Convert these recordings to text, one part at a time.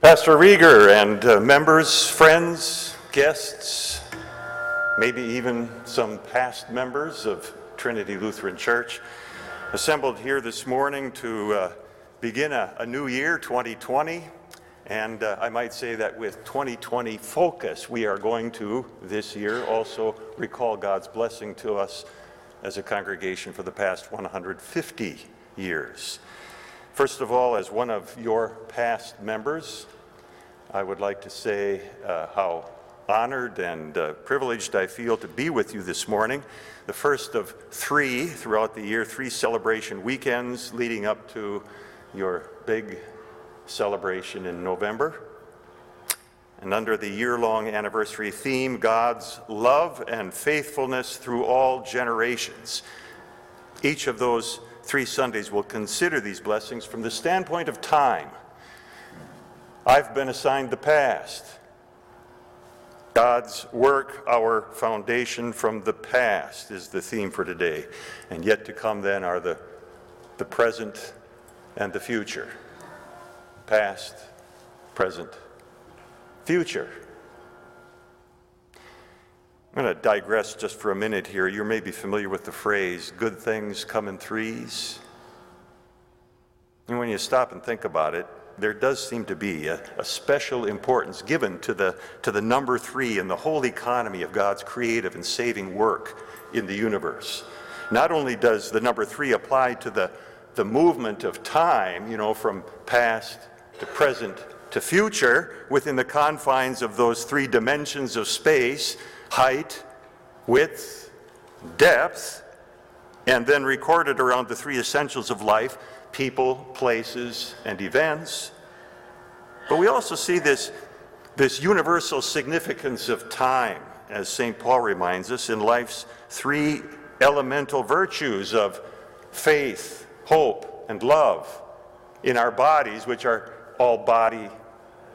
Pastor Rieger and uh, members, friends, guests, maybe even some past members of Trinity Lutheran Church, assembled here this morning to uh, begin a, a, new year, 2020. And uh, I might say that with 2020 focus, we are going to this year also recall God's blessing to us as a congregation for the past 150 years. First of all, as one of your past members, I would like to say uh, how honored and uh, privileged I feel to be with you this morning. The first of three throughout the year, three celebration weekends leading up to your big celebration in November. And under the year long anniversary theme, God's love and faithfulness through all generations. Each of those three Sundays will consider these blessings from the standpoint of time. I've been assigned the past. God's work, our foundation from the past, is the theme for today. And yet to come then are the, the present and the future. Past, present, future. I'm going to digress just for a minute here. You may be familiar with the phrase, good things come in threes. And when you stop and think about it, there does seem to be a, a, special importance given to the, to the number three in the whole economy of God's creative and saving work in the universe. Not only does the number three apply to the, the movement of time, you know, from past to present to future within the confines of those three dimensions of space, height, width, depth, and then recorded around the three essentials of life people, places, and events. But we also see this, this universal significance of time, as St. Paul reminds us, in life's three elemental virtues of faith, hope, and love in our bodies, which are all body,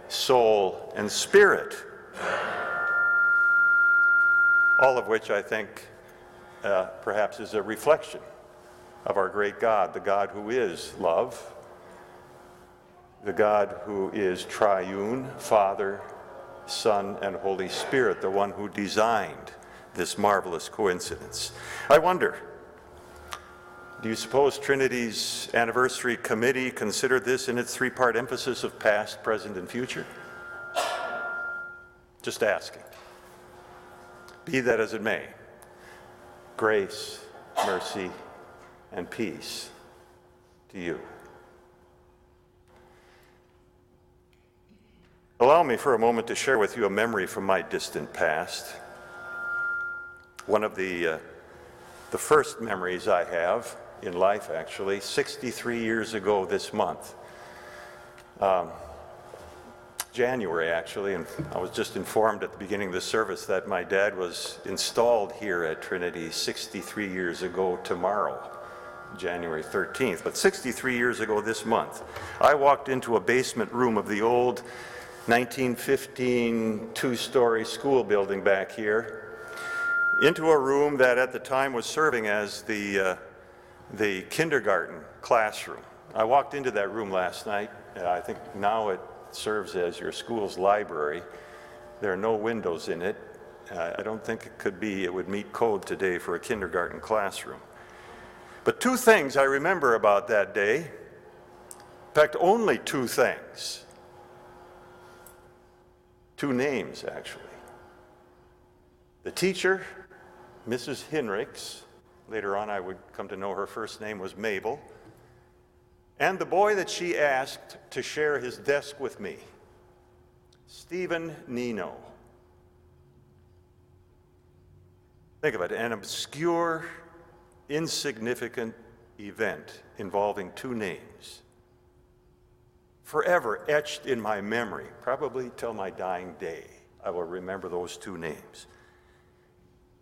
soul, and spirit all of which I think uh, perhaps is a reflection of our great God, the God who is love, the God who is triune, Father, Son, and Holy Spirit, the one who designed this marvelous coincidence. I wonder, do you suppose Trinity's anniversary committee considered this in its three part emphasis of past, present, and future? Just asking. Be that as it may, grace, mercy, and peace to you. Allow me for a moment to share with you a memory from my distant past. One of the, uh, the first memories I have in life, actually, 63 years ago this month. Um, January, actually, and I was just informed at the beginning of the service that my dad was installed here at Trinity 63 years ago tomorrow, January 13th. But 63 years ago this month, I walked into a basement room of the old 1915 two story school building back here, into a room that at the time was serving as the, uh, the kindergarten classroom. I walked into that room last night. Uh, I think now it serves as your school's library. There are no windows in it. Uh, I don't think it could be, it would meet code today for a kindergarten classroom. But two things I remember about that day. In fact, only two things. Two names, actually. The teacher, Mrs. Hinrichs, later on I would come to know her first name was Mabel, and the boy that she asked to share his desk with me, Stephen Nino. Think of it an obscure, insignificant event involving two names. Forever etched in my memory, probably till my dying day, I will remember those two names.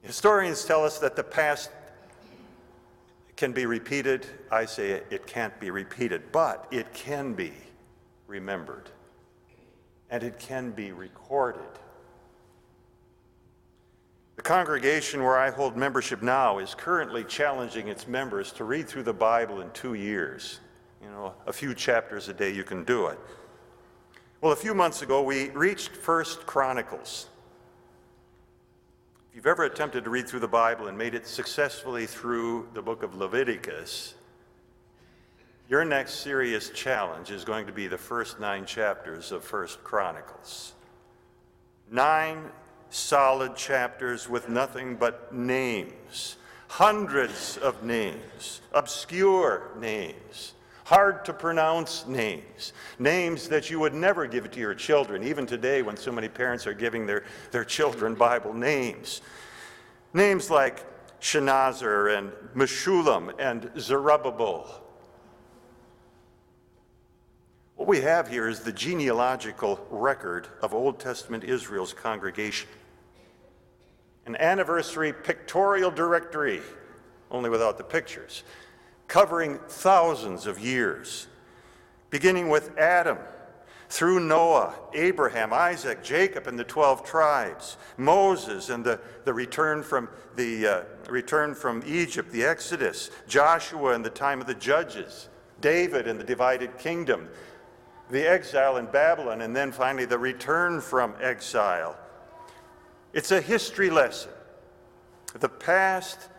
Historians tell us that the past can be repeated. I say it, it can't be repeated, but it can be remembered and it can be recorded. The congregation where I hold membership now is currently challenging its members to read through the Bible in two years. You know, a few chapters a day, you can do it. Well, a few months ago, we reached First Chronicles. If you've ever attempted to read through the Bible and made it successfully through the book of Leviticus, your next serious challenge is going to be the first nine chapters of First Chronicles. Nine solid chapters with nothing but names, hundreds of names, obscure names, hard to pronounce names, names that you would never give to your children, even today when so many parents are giving their, their children Bible names. Names like Shenazar and Meshullam and Zerubbabel what we have here is the genealogical record of Old Testament Israel's congregation. An anniversary pictorial directory, only without the pictures, covering thousands of years, beginning with Adam, through Noah, Abraham, Isaac, Jacob, and the 12 tribes, Moses and the, the return, from the, uh, return from Egypt, the Exodus, Joshua and the time of the judges, David and the divided kingdom, the exile in Babylon, and then finally the return from exile. It's a history lesson. The past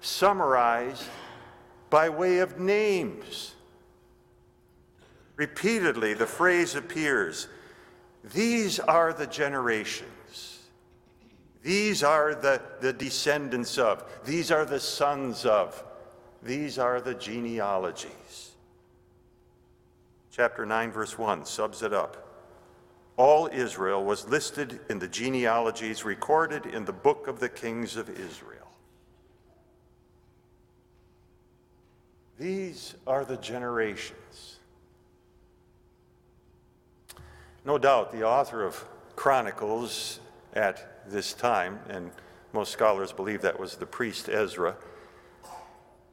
summarized by way of names. Repeatedly, the phrase appears These are the generations. These are the, the descendants of. These are the sons of. These are the genealogies chapter 9, verse 1 subs it up. All Israel was listed in the genealogies recorded in the book of the kings of Israel. These are the generations. No doubt the author of Chronicles at this time, and most scholars believe that was the priest Ezra,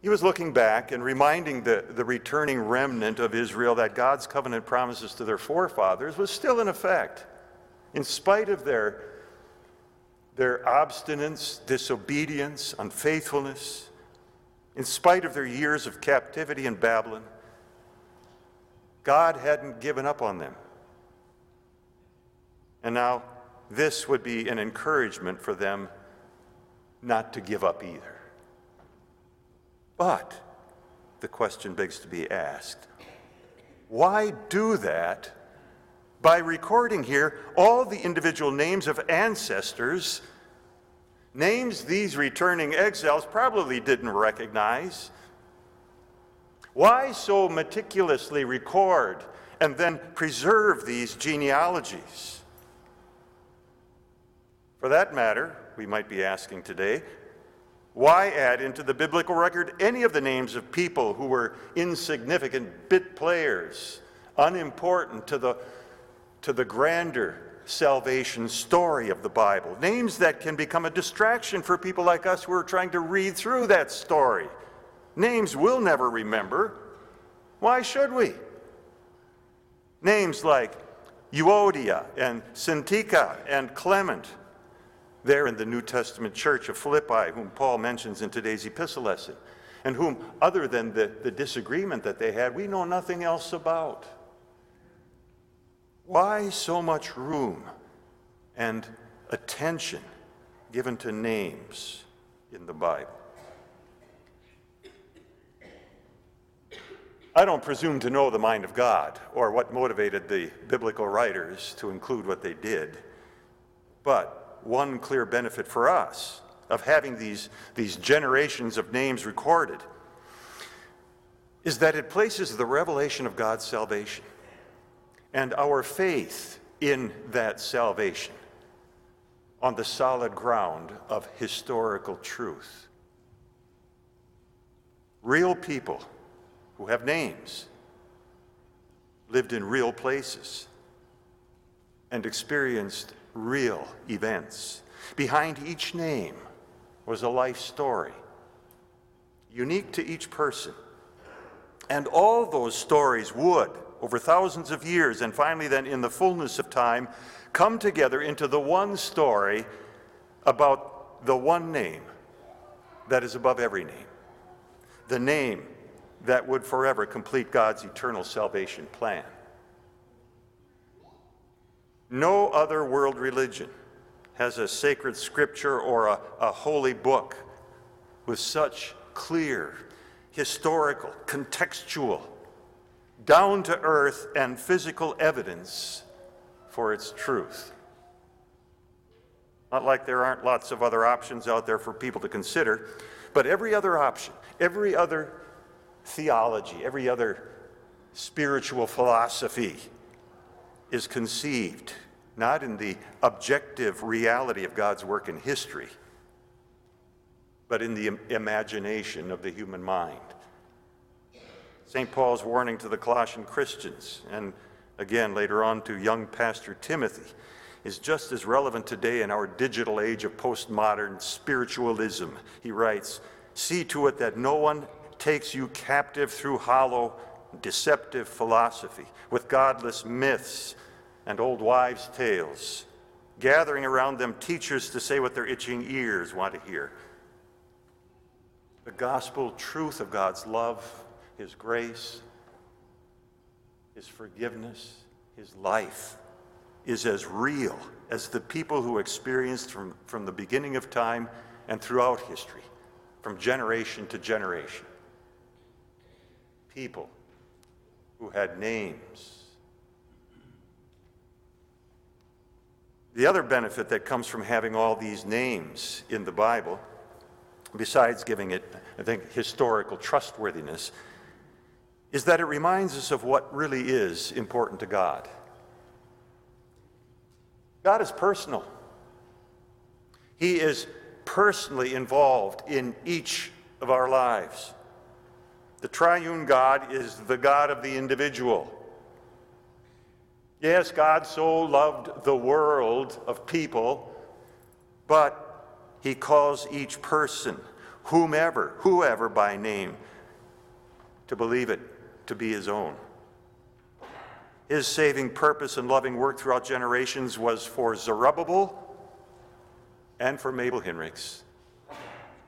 he was looking back and reminding the, the returning remnant of Israel that God's covenant promises to their forefathers was still in effect. In spite of their, their obstinance, disobedience, unfaithfulness, in spite of their years of captivity in Babylon, God hadn't given up on them. And now, this would be an encouragement for them not to give up either. But the question begs to be asked why do that by recording here all the individual names of ancestors, names these returning exiles probably didn't recognize? Why so meticulously record and then preserve these genealogies? For that matter, we might be asking today, why add into the biblical record any of the names of people who were insignificant bit players, unimportant to the, to the grander salvation story of the Bible? Names that can become a distraction for people like us who are trying to read through that story. Names we'll never remember. Why should we? Names like Euodia and Syntyche and Clement there in the New Testament church of Philippi, whom Paul mentions in today's epistle lesson, and whom, other than the, the disagreement that they had, we know nothing else about. Why so much room and attention given to names in the Bible? I don't presume to know the mind of God or what motivated the biblical writers to include what they did, but one clear benefit for us of having these, these generations of names recorded is that it places the revelation of God's salvation and our faith in that salvation on the solid ground of historical truth. Real people who have names lived in real places and experienced real events. Behind each name was a life story, unique to each person. And all those stories would, over thousands of years, and finally then in the fullness of time, come together into the one story about the one name that is above every name. The name that would forever complete God's eternal salvation plan. No other world religion has a sacred scripture or a, a holy book with such clear, historical, contextual, down to earth, and physical evidence for its truth. Not like there aren't lots of other options out there for people to consider, but every other option, every other theology, every other spiritual philosophy is conceived not in the objective reality of God's work in history, but in the imagination of the human mind. St. Paul's warning to the Colossian Christians, and again later on to young Pastor Timothy, is just as relevant today in our digital age of postmodern spiritualism. He writes, See to it that no one takes you captive through hollow, deceptive philosophy, with godless myths and old wives' tales, gathering around them teachers to say what their itching ears want to hear. The gospel truth of God's love, His grace, His forgiveness, His life is as real as the people who experienced from, from the beginning of time and throughout history, from generation to generation. People who had names. The other benefit that comes from having all these names in the Bible, besides giving it, I think, historical trustworthiness, is that it reminds us of what really is important to God. God is personal. He is personally involved in each of our lives. The triune God is the God of the individual. Yes, God so loved the world of people, but he calls each person, whomever, whoever by name, to believe it to be his own. His saving purpose and loving work throughout generations was for Zerubbabel and for Mabel Hinrichs,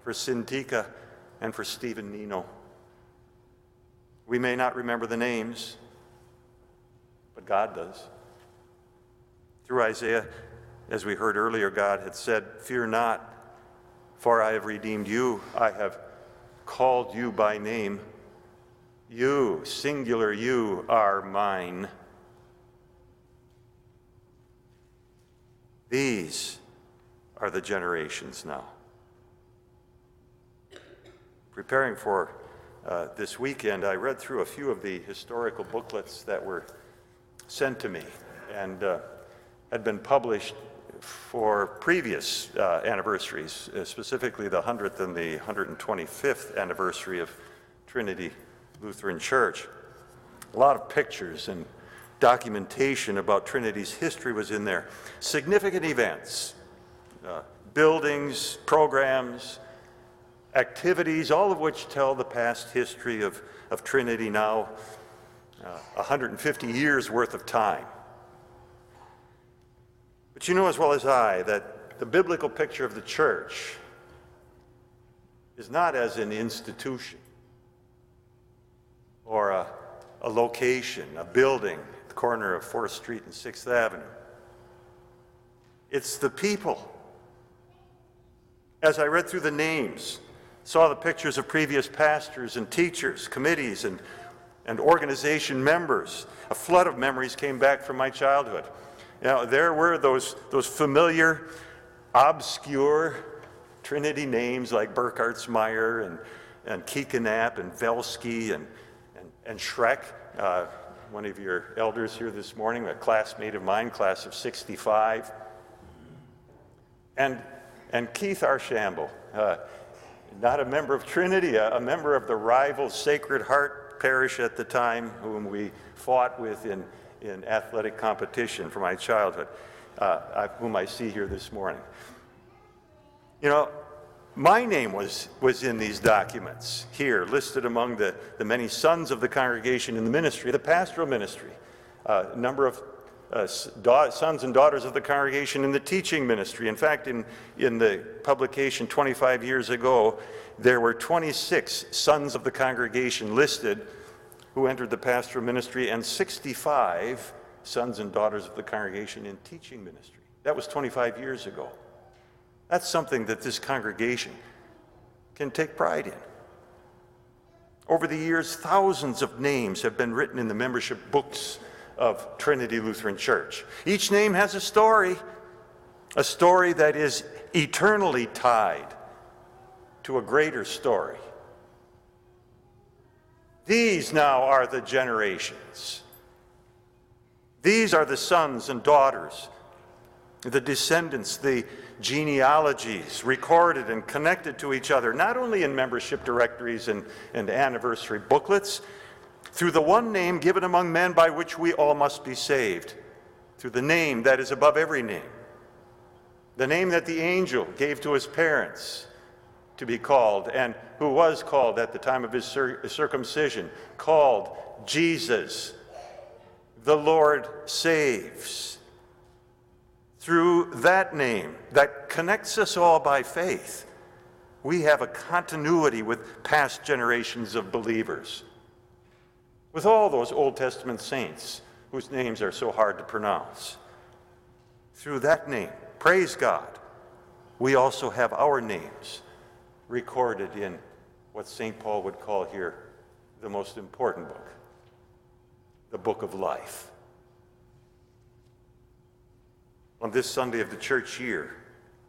for Syntyche and for Stephen Nino. We may not remember the names, but God does. Through Isaiah, as we heard earlier, God had said, Fear not, for I have redeemed you. I have called you by name. You, singular you, are mine. These are the generations now. Preparing for uh, this weekend, I read through a few of the historical booklets that were sent to me and uh, had been published for previous uh, anniversaries, uh, specifically the 100th and the 125th anniversary of Trinity Lutheran Church. A lot of pictures and documentation about Trinity's history was in there. Significant events, uh, buildings, programs, activities, all of which tell the past history of, of Trinity now, uh, 150 years worth of time. But you know as well as I that the biblical picture of the church is not as an institution or a, a location, a building, the corner of 4th Street and 6th Avenue. It's the people. As I read through the names, saw the pictures of previous pastors and teachers, committees, and, and organization members, a flood of memories came back from my childhood. Now, there were those, those familiar, obscure Trinity names like Burkhartsmeyer and, and Kiekenapp and Velsky and, and, Schreck. Uh, one of your elders here this morning, a classmate of mine, class of 65. And, and Keith Archambault, uh, not a member of Trinity, a, a, member of the rival Sacred Heart Parish at the time, whom we fought with in, in athletic competition for my childhood, uh, whom I see here this morning. You know, my name was, was in these documents here, listed among the, the many sons of the congregation in the ministry, the pastoral ministry, a uh, number of uh, sons and daughters of the congregation in the teaching ministry. In fact, in, in the publication 25 years ago, there were 26 sons of the congregation listed who entered the pastoral ministry and 65 sons and daughters of the congregation in teaching ministry. That was 25 years ago. That's something that this congregation can take pride in. Over the years, thousands of names have been written in the membership books of Trinity Lutheran Church. Each name has a story, a story that is eternally tied to a greater story. These now are the generations. These are the sons and daughters, the descendants, the genealogies recorded and connected to each other, not only in membership directories and, and anniversary booklets, through the one name given among men by which we all must be saved, through the name that is above every name, the name that the angel gave to his parents to be called, and who was called at the time of his cir- circumcision, called Jesus, the Lord saves through that name that connects us all by faith, we have a continuity with past generations of believers. With all those Old Testament saints whose names are so hard to pronounce. Through that name, praise God, we also have our names recorded in what St. Paul would call here the most important book, the book of life on this Sunday of the church year,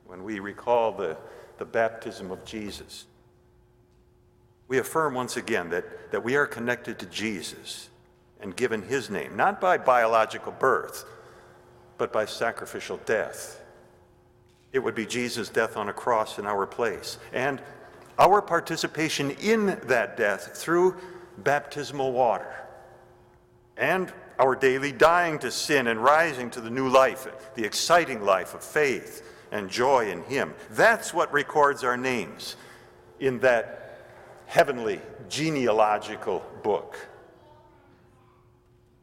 when we recall the, the baptism of Jesus, we affirm once again that, that we are connected to Jesus and given his name, not by biological birth, but by sacrificial death. It would be Jesus' death on a cross in our place, and our participation in that death through baptismal water and our daily dying to sin and rising to the new life, the exciting life of faith and joy in Him. That's what records our names in that heavenly genealogical book.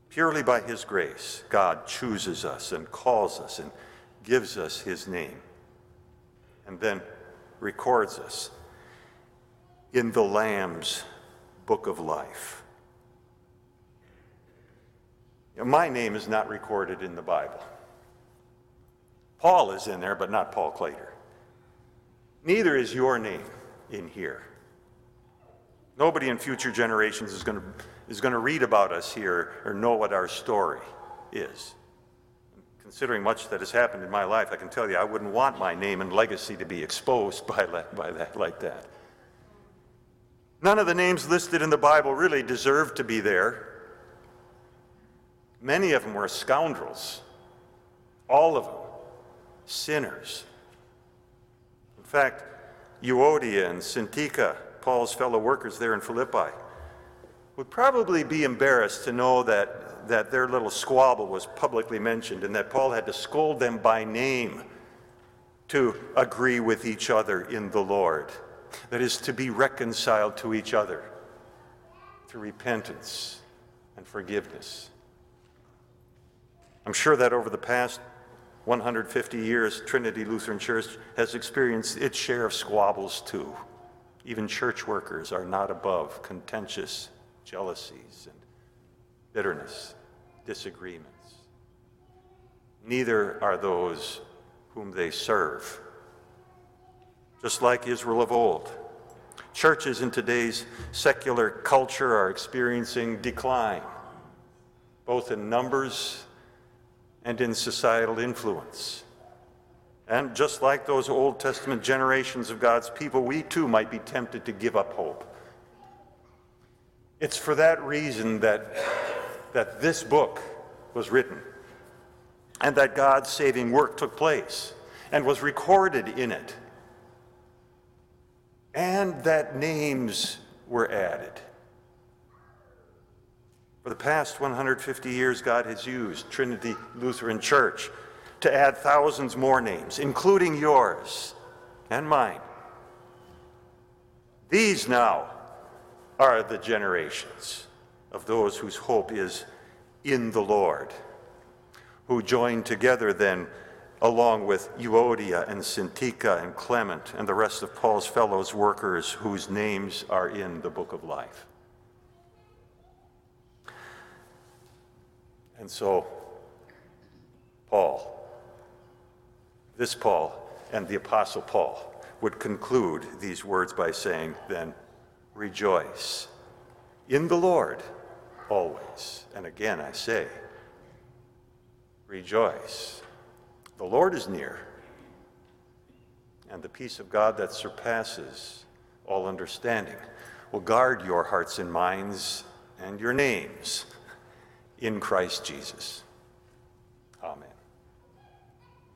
Purely by His grace, God chooses us and calls us and gives us His name, and then records us in the Lamb's book of life. My name is not recorded in the Bible. Paul is in there, but not Paul Clater. Neither is your name in here. Nobody in future generations is going to, is going to read about us here or know what our story is. Considering much that has happened in my life, I can tell you I wouldn't want my name and legacy to be exposed by, by that like that. None of the names listed in the Bible really deserve to be there. Many of them were scoundrels, all of them sinners. In fact, Euodia and Syntyche, Paul's fellow workers there in Philippi, would probably be embarrassed to know that, that their little squabble was publicly mentioned and that Paul had to scold them by name to agree with each other in the Lord. That is, to be reconciled to each other through repentance and forgiveness. I'm sure that over the past 150 years, Trinity Lutheran Church has experienced its share of squabbles too. Even church workers are not above contentious jealousies and bitterness, disagreements. Neither are those whom they serve. Just like Israel of old, churches in today's secular culture are experiencing decline, both in numbers and in societal influence. And just like those Old Testament generations of God's people, we too might be tempted to give up hope. It's for that reason that, that this book was written and that God's saving work took place and was recorded in it, and that names were added. For the past 150 years, God has used Trinity Lutheran Church to add thousands more names, including yours and mine. These now are the generations of those whose hope is in the Lord, who join together then along with Euodia and Syntyche and Clement and the rest of Paul's fellows workers whose names are in the book of life. And so Paul, this Paul and the Apostle Paul would conclude these words by saying, then, rejoice in the Lord always. And again, I say, rejoice. The Lord is near, and the peace of God that surpasses all understanding will guard your hearts and minds and your names in Christ Jesus.